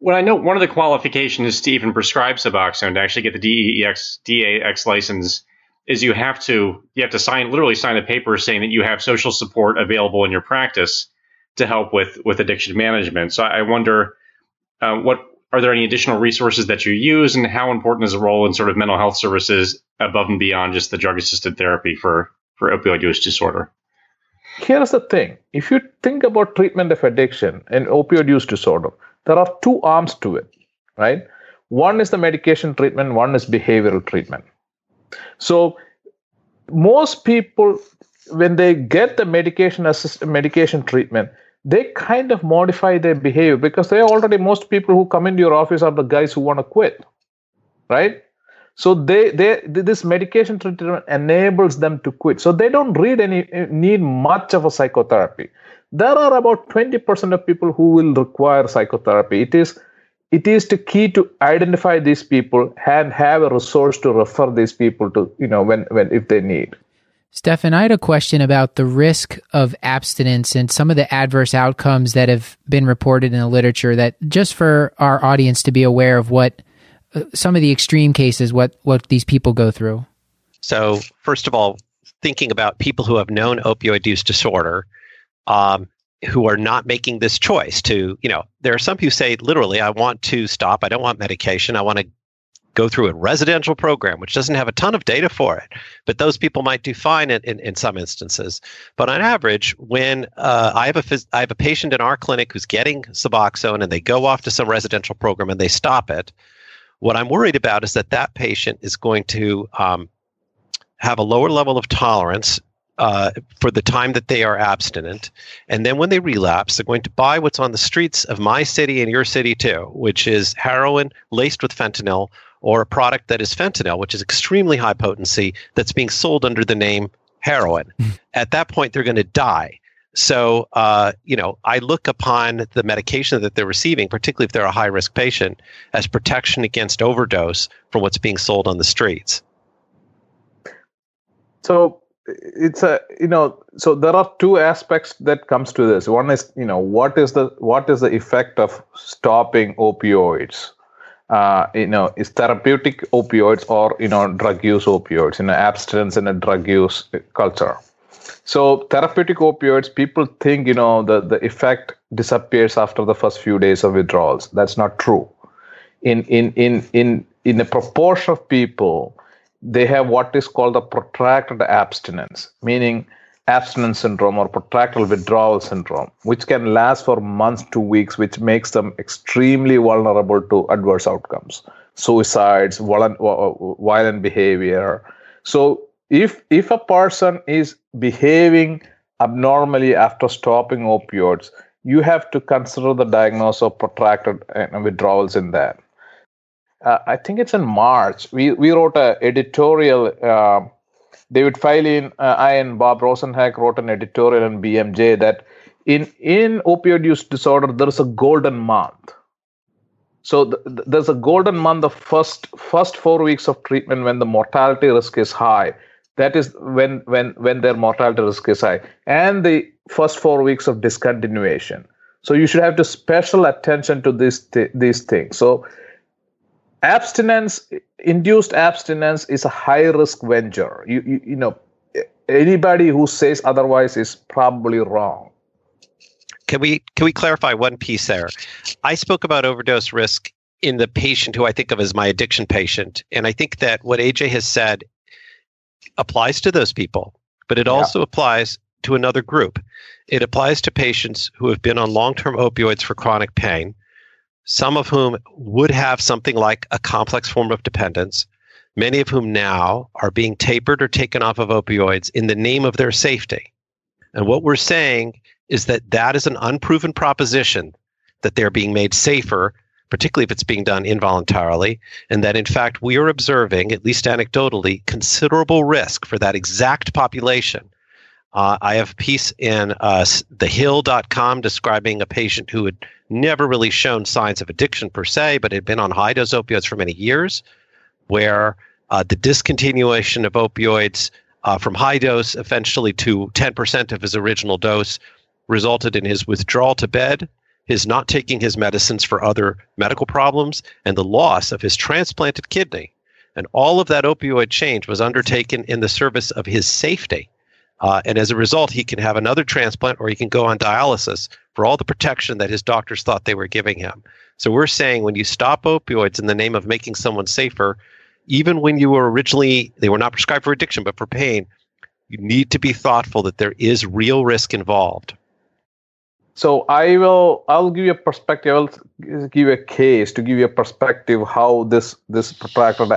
Well, I know one of the qualifications to even prescribe Suboxone to actually get the DEX DAX license is you have to you have to sign literally sign a paper saying that you have social support available in your practice to help with with addiction management. So I wonder uh, what are there any additional resources that you use, and how important is the role in sort of mental health services above and beyond just the drug assisted therapy for for opioid use disorder? Here's the thing if you think about treatment of addiction and opioid use disorder, there are two arms to it, right? One is the medication treatment, one is behavioral treatment. So, most people, when they get the medication assist medication treatment, they kind of modify their behavior because they already most people who come into your office are the guys who want to quit, right? So they they this medication treatment enables them to quit. So they don't read any need much of a psychotherapy. There are about 20% of people who will require psychotherapy. It is it is the key to identify these people and have a resource to refer these people to, you know, when when if they need. Stefan, I had a question about the risk of abstinence and some of the adverse outcomes that have been reported in the literature that just for our audience to be aware of what uh, some of the extreme cases what what these people go through. So, first of all, thinking about people who have known opioid use disorder, um, who are not making this choice to, you know, there are some who say literally, I want to stop. I don't want medication. I want to go through a residential program, which doesn't have a ton of data for it. But those people might do fine in, in, in some instances. But on average, when uh, I have a phys- I have a patient in our clinic who's getting Suboxone and they go off to some residential program and they stop it, what I'm worried about is that that patient is going to um, have a lower level of tolerance uh, for the time that they are abstinent. And then when they relapse, they're going to buy what's on the streets of my city and your city too, which is heroin laced with fentanyl or a product that is fentanyl, which is extremely high potency, that's being sold under the name heroin. At that point, they're going to die. So, uh, you know, I look upon the medication that they're receiving, particularly if they're a high risk patient, as protection against overdose from what's being sold on the streets. So it's a you know so there are two aspects that comes to this one is you know what is the what is the effect of stopping opioids uh, you know is therapeutic opioids or you know drug use opioids you know, abstinence in a drug use culture. So therapeutic opioids people think you know the, the effect disappears after the first few days of withdrawals. That's not true. In in in in in a proportion of people they have what is called a protracted abstinence, meaning abstinence syndrome or protracted withdrawal syndrome, which can last for months to weeks, which makes them extremely vulnerable to adverse outcomes, suicides, violent, violent behavior. So, if if a person is behaving abnormally after stopping opioids, you have to consider the diagnosis of protracted withdrawals in that uh, I think it's in March. We we wrote a editorial. Uh, David Fiellin, uh, I and Bob Rosenheck wrote an editorial in BMJ that in in opioid use disorder there is a golden month. So th- th- there's a golden month of first first four weeks of treatment when the mortality risk is high. That is when when when their mortality risk is high, and the first four weeks of discontinuation. So you should have to special attention to these th- these things. So abstinence induced abstinence is a high risk venture. You, you you know anybody who says otherwise is probably wrong. Can we can we clarify one piece there? I spoke about overdose risk in the patient who i think of as my addiction patient and i think that what aj has said applies to those people but it yeah. also applies to another group. It applies to patients who have been on long-term opioids for chronic pain some of whom would have something like a complex form of dependence, many of whom now are being tapered or taken off of opioids in the name of their safety. And what we're saying is that that is an unproven proposition that they're being made safer, particularly if it's being done involuntarily, and that in fact we are observing, at least anecdotally, considerable risk for that exact population. Uh, I have a piece in uh, thehill.com describing a patient who had never really shown signs of addiction per se, but had been on high dose opioids for many years, where uh, the discontinuation of opioids uh, from high dose eventually to 10% of his original dose resulted in his withdrawal to bed, his not taking his medicines for other medical problems, and the loss of his transplanted kidney. And all of that opioid change was undertaken in the service of his safety. Uh, and as a result, he can have another transplant or he can go on dialysis for all the protection that his doctors thought they were giving him. So we're saying when you stop opioids in the name of making someone safer, even when you were originally, they were not prescribed for addiction, but for pain, you need to be thoughtful that there is real risk involved. So I will I'll give you a perspective. I'll give you a case to give you a perspective how this this protracted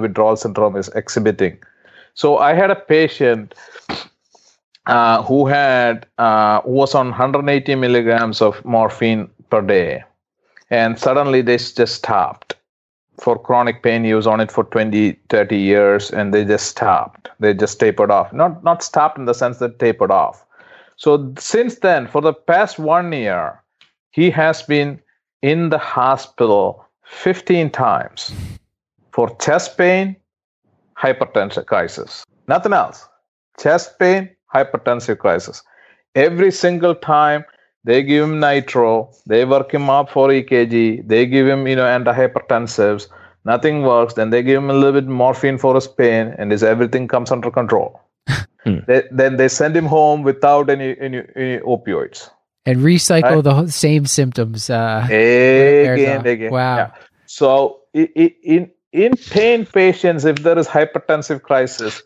withdrawal syndrome is exhibiting. So I had a patient uh, who had uh, who was on 180 milligrams of morphine per day, and suddenly they just stopped for chronic pain. He was on it for 20, 30 years, and they just stopped. They just tapered off. Not not stopped in the sense that tapered off so since then, for the past one year, he has been in the hospital 15 times for chest pain, hypertension crisis. Nothing else. Chest pain, hypertensive crisis. Every single time they give him nitro, they work him up for EKG, they give him, you know, antihypertensives, nothing works, then they give him a little bit morphine for his pain, and his everything comes under control. (laughs) Hmm. They, then they send him home without any any, any opioids and recycle right? the same symptoms uh, again again. Wow. Yeah. So in in pain patients, if there is hypertensive crisis,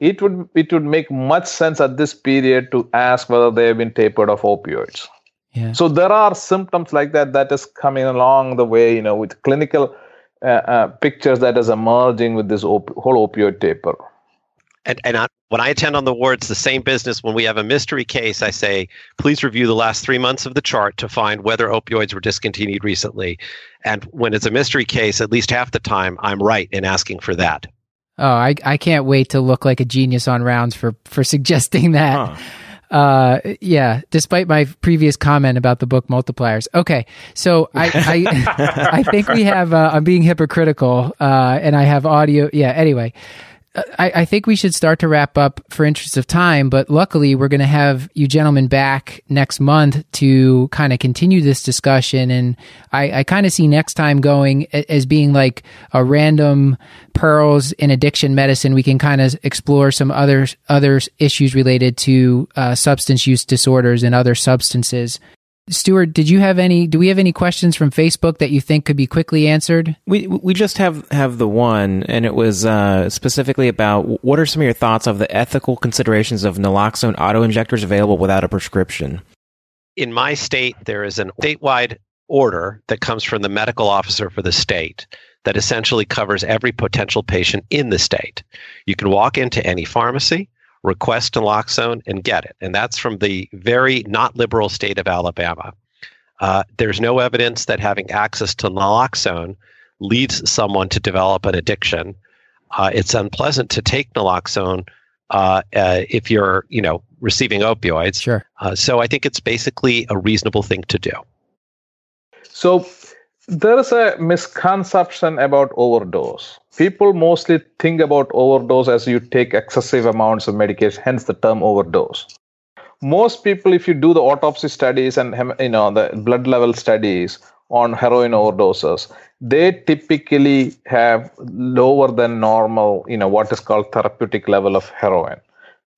it would it would make much sense at this period to ask whether they have been tapered of opioids. Yeah. So there are symptoms like that that is coming along the way, you know, with clinical uh, uh, pictures that is emerging with this op- whole opioid taper. And, and I, when I attend on the wards, the same business, when we have a mystery case, I say, please review the last three months of the chart to find whether opioids were discontinued recently. And when it's a mystery case, at least half the time, I'm right in asking for that. Oh, I, I can't wait to look like a genius on rounds for, for (laughs) suggesting that. Huh. Uh, yeah, despite my previous comment about the book multipliers. Okay, so I I, (laughs) (laughs) I think we have. Uh, I'm being hypocritical, uh, and I have audio. Yeah. Anyway, I, I, think we should start to wrap up for interest of time, but luckily we're going to have you gentlemen back next month to kind of continue this discussion. And I, I kind of see next time going as being like a random pearls in addiction medicine. We can kind of explore some other, other issues related to uh, substance use disorders and other substances. Stuart, did you have any? Do we have any questions from Facebook that you think could be quickly answered? We we just have have the one, and it was uh, specifically about what are some of your thoughts of the ethical considerations of naloxone auto injectors available without a prescription. In my state, there is an statewide order that comes from the medical officer for the state that essentially covers every potential patient in the state. You can walk into any pharmacy request naloxone and get it. And that's from the very not liberal state of Alabama. Uh, there's no evidence that having access to naloxone leads someone to develop an addiction. Uh, it's unpleasant to take naloxone uh, uh if you're, you know, receiving opioids. Sure. Uh, so I think it's basically a reasonable thing to do. So there is a misconception about overdose. People mostly think about overdose as you take excessive amounts of medication, hence the term overdose. Most people, if you do the autopsy studies and you know the blood level studies on heroin overdoses, they typically have lower than normal, you know, what is called therapeutic level of heroin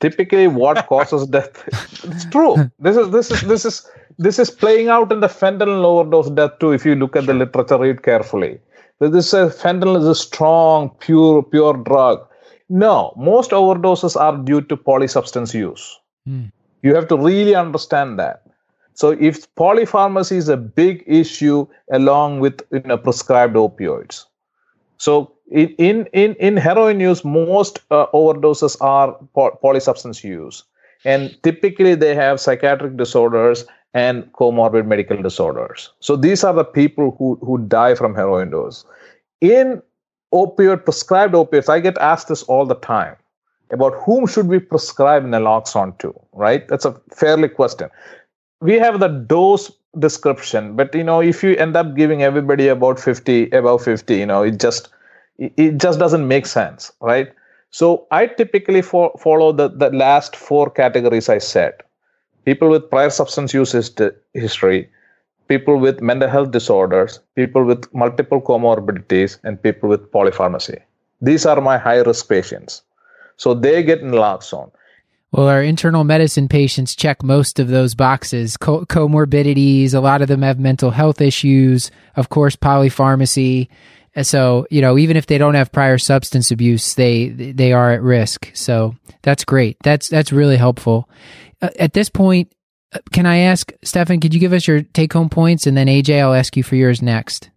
typically what (laughs) causes death. It's true. This is this is this is this is playing out in the fentanyl overdose death too if you look at the literature read carefully. This is fentanyl is a strong pure pure drug. No most overdoses are due to polysubstance use. Mm. you have to really understand that. So if polypharmacy is a big issue along with you know, prescribed opioids. So in in in, in heroin use, most uh, overdoses are po- polysubstance use, and typically they have psychiatric disorders and comorbid medical disorders. So these are the people who who die from heroin dose. In opioid prescribed opiates, I get asked this all the time about whom should we prescribe naloxone to, right? That's a fairly question. We have the dose description, but you know, if you end up giving everybody about 50, above 50, you know, it just it just doesn't make sense, right? So I typically fo- follow the, the last four categories I said. People with prior substance use hist- history, people with mental health disorders, people with multiple comorbidities, and people with polypharmacy. These are my high risk patients. So they get naloxone. Well, our internal medicine patients check most of those boxes. Co- comorbidities, a lot of them have mental health issues, of course, polypharmacy. So, you know, even if they don't have prior substance abuse, they they are at risk. So that's great. That's that's really helpful. Uh, at this point, uh, can I ask Stefan? Could you give us your take home points, and then AJ, I'll ask you for yours next.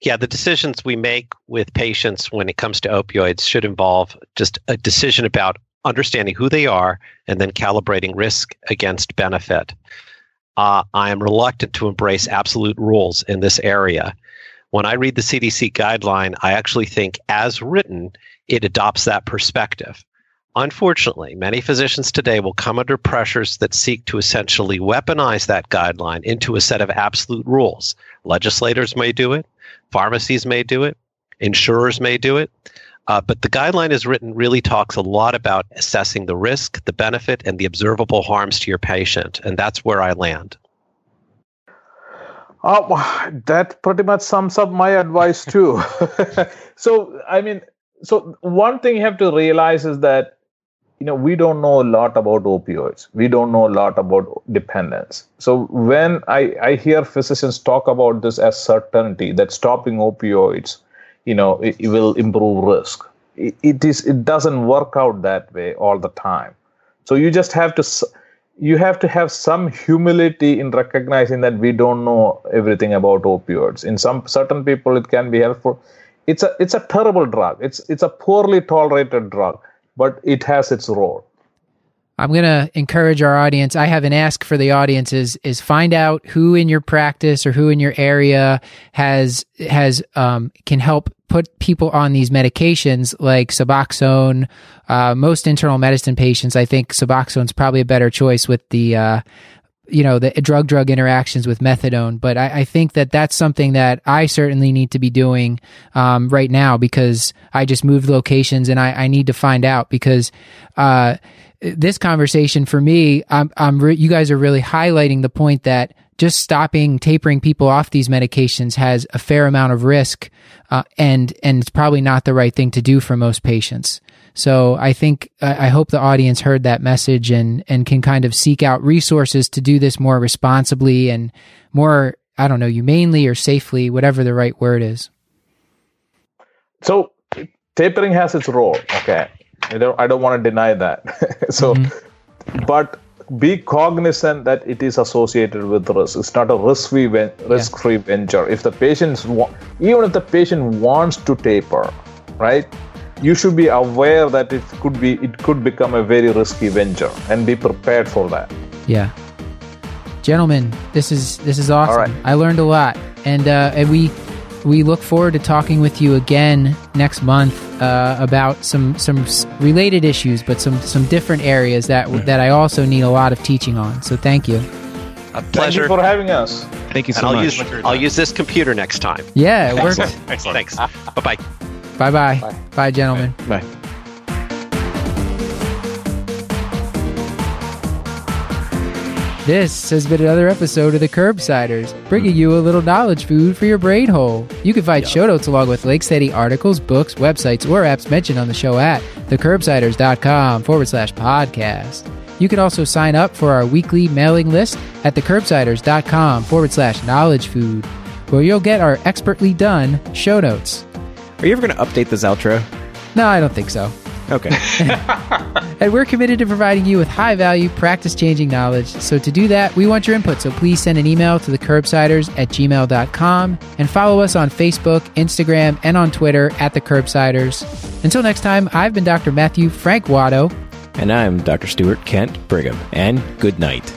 Yeah, the decisions we make with patients when it comes to opioids should involve just a decision about understanding who they are and then calibrating risk against benefit. Uh, I am reluctant to embrace absolute rules in this area. When I read the CDC guideline, I actually think, as written, it adopts that perspective. Unfortunately, many physicians today will come under pressures that seek to essentially weaponize that guideline into a set of absolute rules. Legislators may do it, pharmacies may do it, insurers may do it. Uh, but the guideline as written really talks a lot about assessing the risk, the benefit, and the observable harms to your patient. And that's where I land. Oh, that pretty much sums up my advice too. (laughs) so, I mean, so one thing you have to realize is that you know we don't know a lot about opioids we don't know a lot about dependence so when i i hear physicians talk about this as certainty that stopping opioids you know it, it will improve risk. It, it is it doesn't work out that way all the time. So you just have to you have to have some humility in recognizing that we don't know everything about opioids. In some certain people it can be helpful. It's a it's a terrible drug. It's it's a poorly tolerated drug but it has its role. I'm going to encourage our audience. I have an ask for the audience is, is find out who in your practice or who in your area has, has, um, can help put people on these medications like Suboxone. Uh, most internal medicine patients, I think Suboxone is probably a better choice with the, uh, you know the drug drug interactions with methadone but I, I, think that that's something that i certainly need to be doing um, right now because i just moved locations and i, I need to find out because uh, this conversation for me i'm, I'm re- you guys are really highlighting the point that just stopping tapering people off these medications has a fair amount of risk uh, and and it's probably not the right thing to do for most patients so I think I hope the audience heard that message and and can kind of seek out resources to do this more responsibly and more I don't know humanely or safely, whatever the right word is. So tapering has its role. Okay, I don't I don't want to deny that. (laughs) so, mm-hmm. but be cognizant that it is associated with risk. It's not a risk-free risk-free yeah. venture. If the patient even if the patient wants to taper, right? You should be aware that it could be it could become a very risky venture and be prepared for that. Yeah. Gentlemen this is this is awesome. I learned a lot. And uh, and we we look forward to talking with you again next month uh, about some some related issues but some some different areas that that i also need a lot of teaching on. So thank you. A pleasure thank you for having us. Thank you so and I'll much. use, i'll use this computer next time. Yeah it works. Excellent, excellent. thanks. Bye-bye Bye-bye. Bye. Bye, gentlemen. Bye. This has been another episode of the Curbsiders, bringing you a little knowledge food for your brain hole. You can find show notes along with links to any articles, books, websites, or apps mentioned on the show at thecurbsiders.com forward slash podcast. You can also sign up for our weekly mailing list at thecurbsiders.com forward slash knowledge food, where you'll get our expertly done show notes. Are you ever going to update this outro? No, I don't think so. Okay. (laughs) And we're committed to providing you with high value, practice changing knowledge. So to do that, we want your input. So please send an email to the curbsiders at gmail.com and follow us on Facebook, Instagram, and on Twitter at the Curbsiders. Until next time, I've been Dr. Matthew Frank Watto. and I'm Dr. Stuart Kent Brigham. And good night.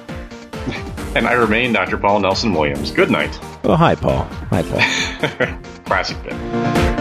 And I remain Dr. Paul Nelson Williams. Good night. Oh, hi, Paul. Hi, Paul. (laughs) Classic bit.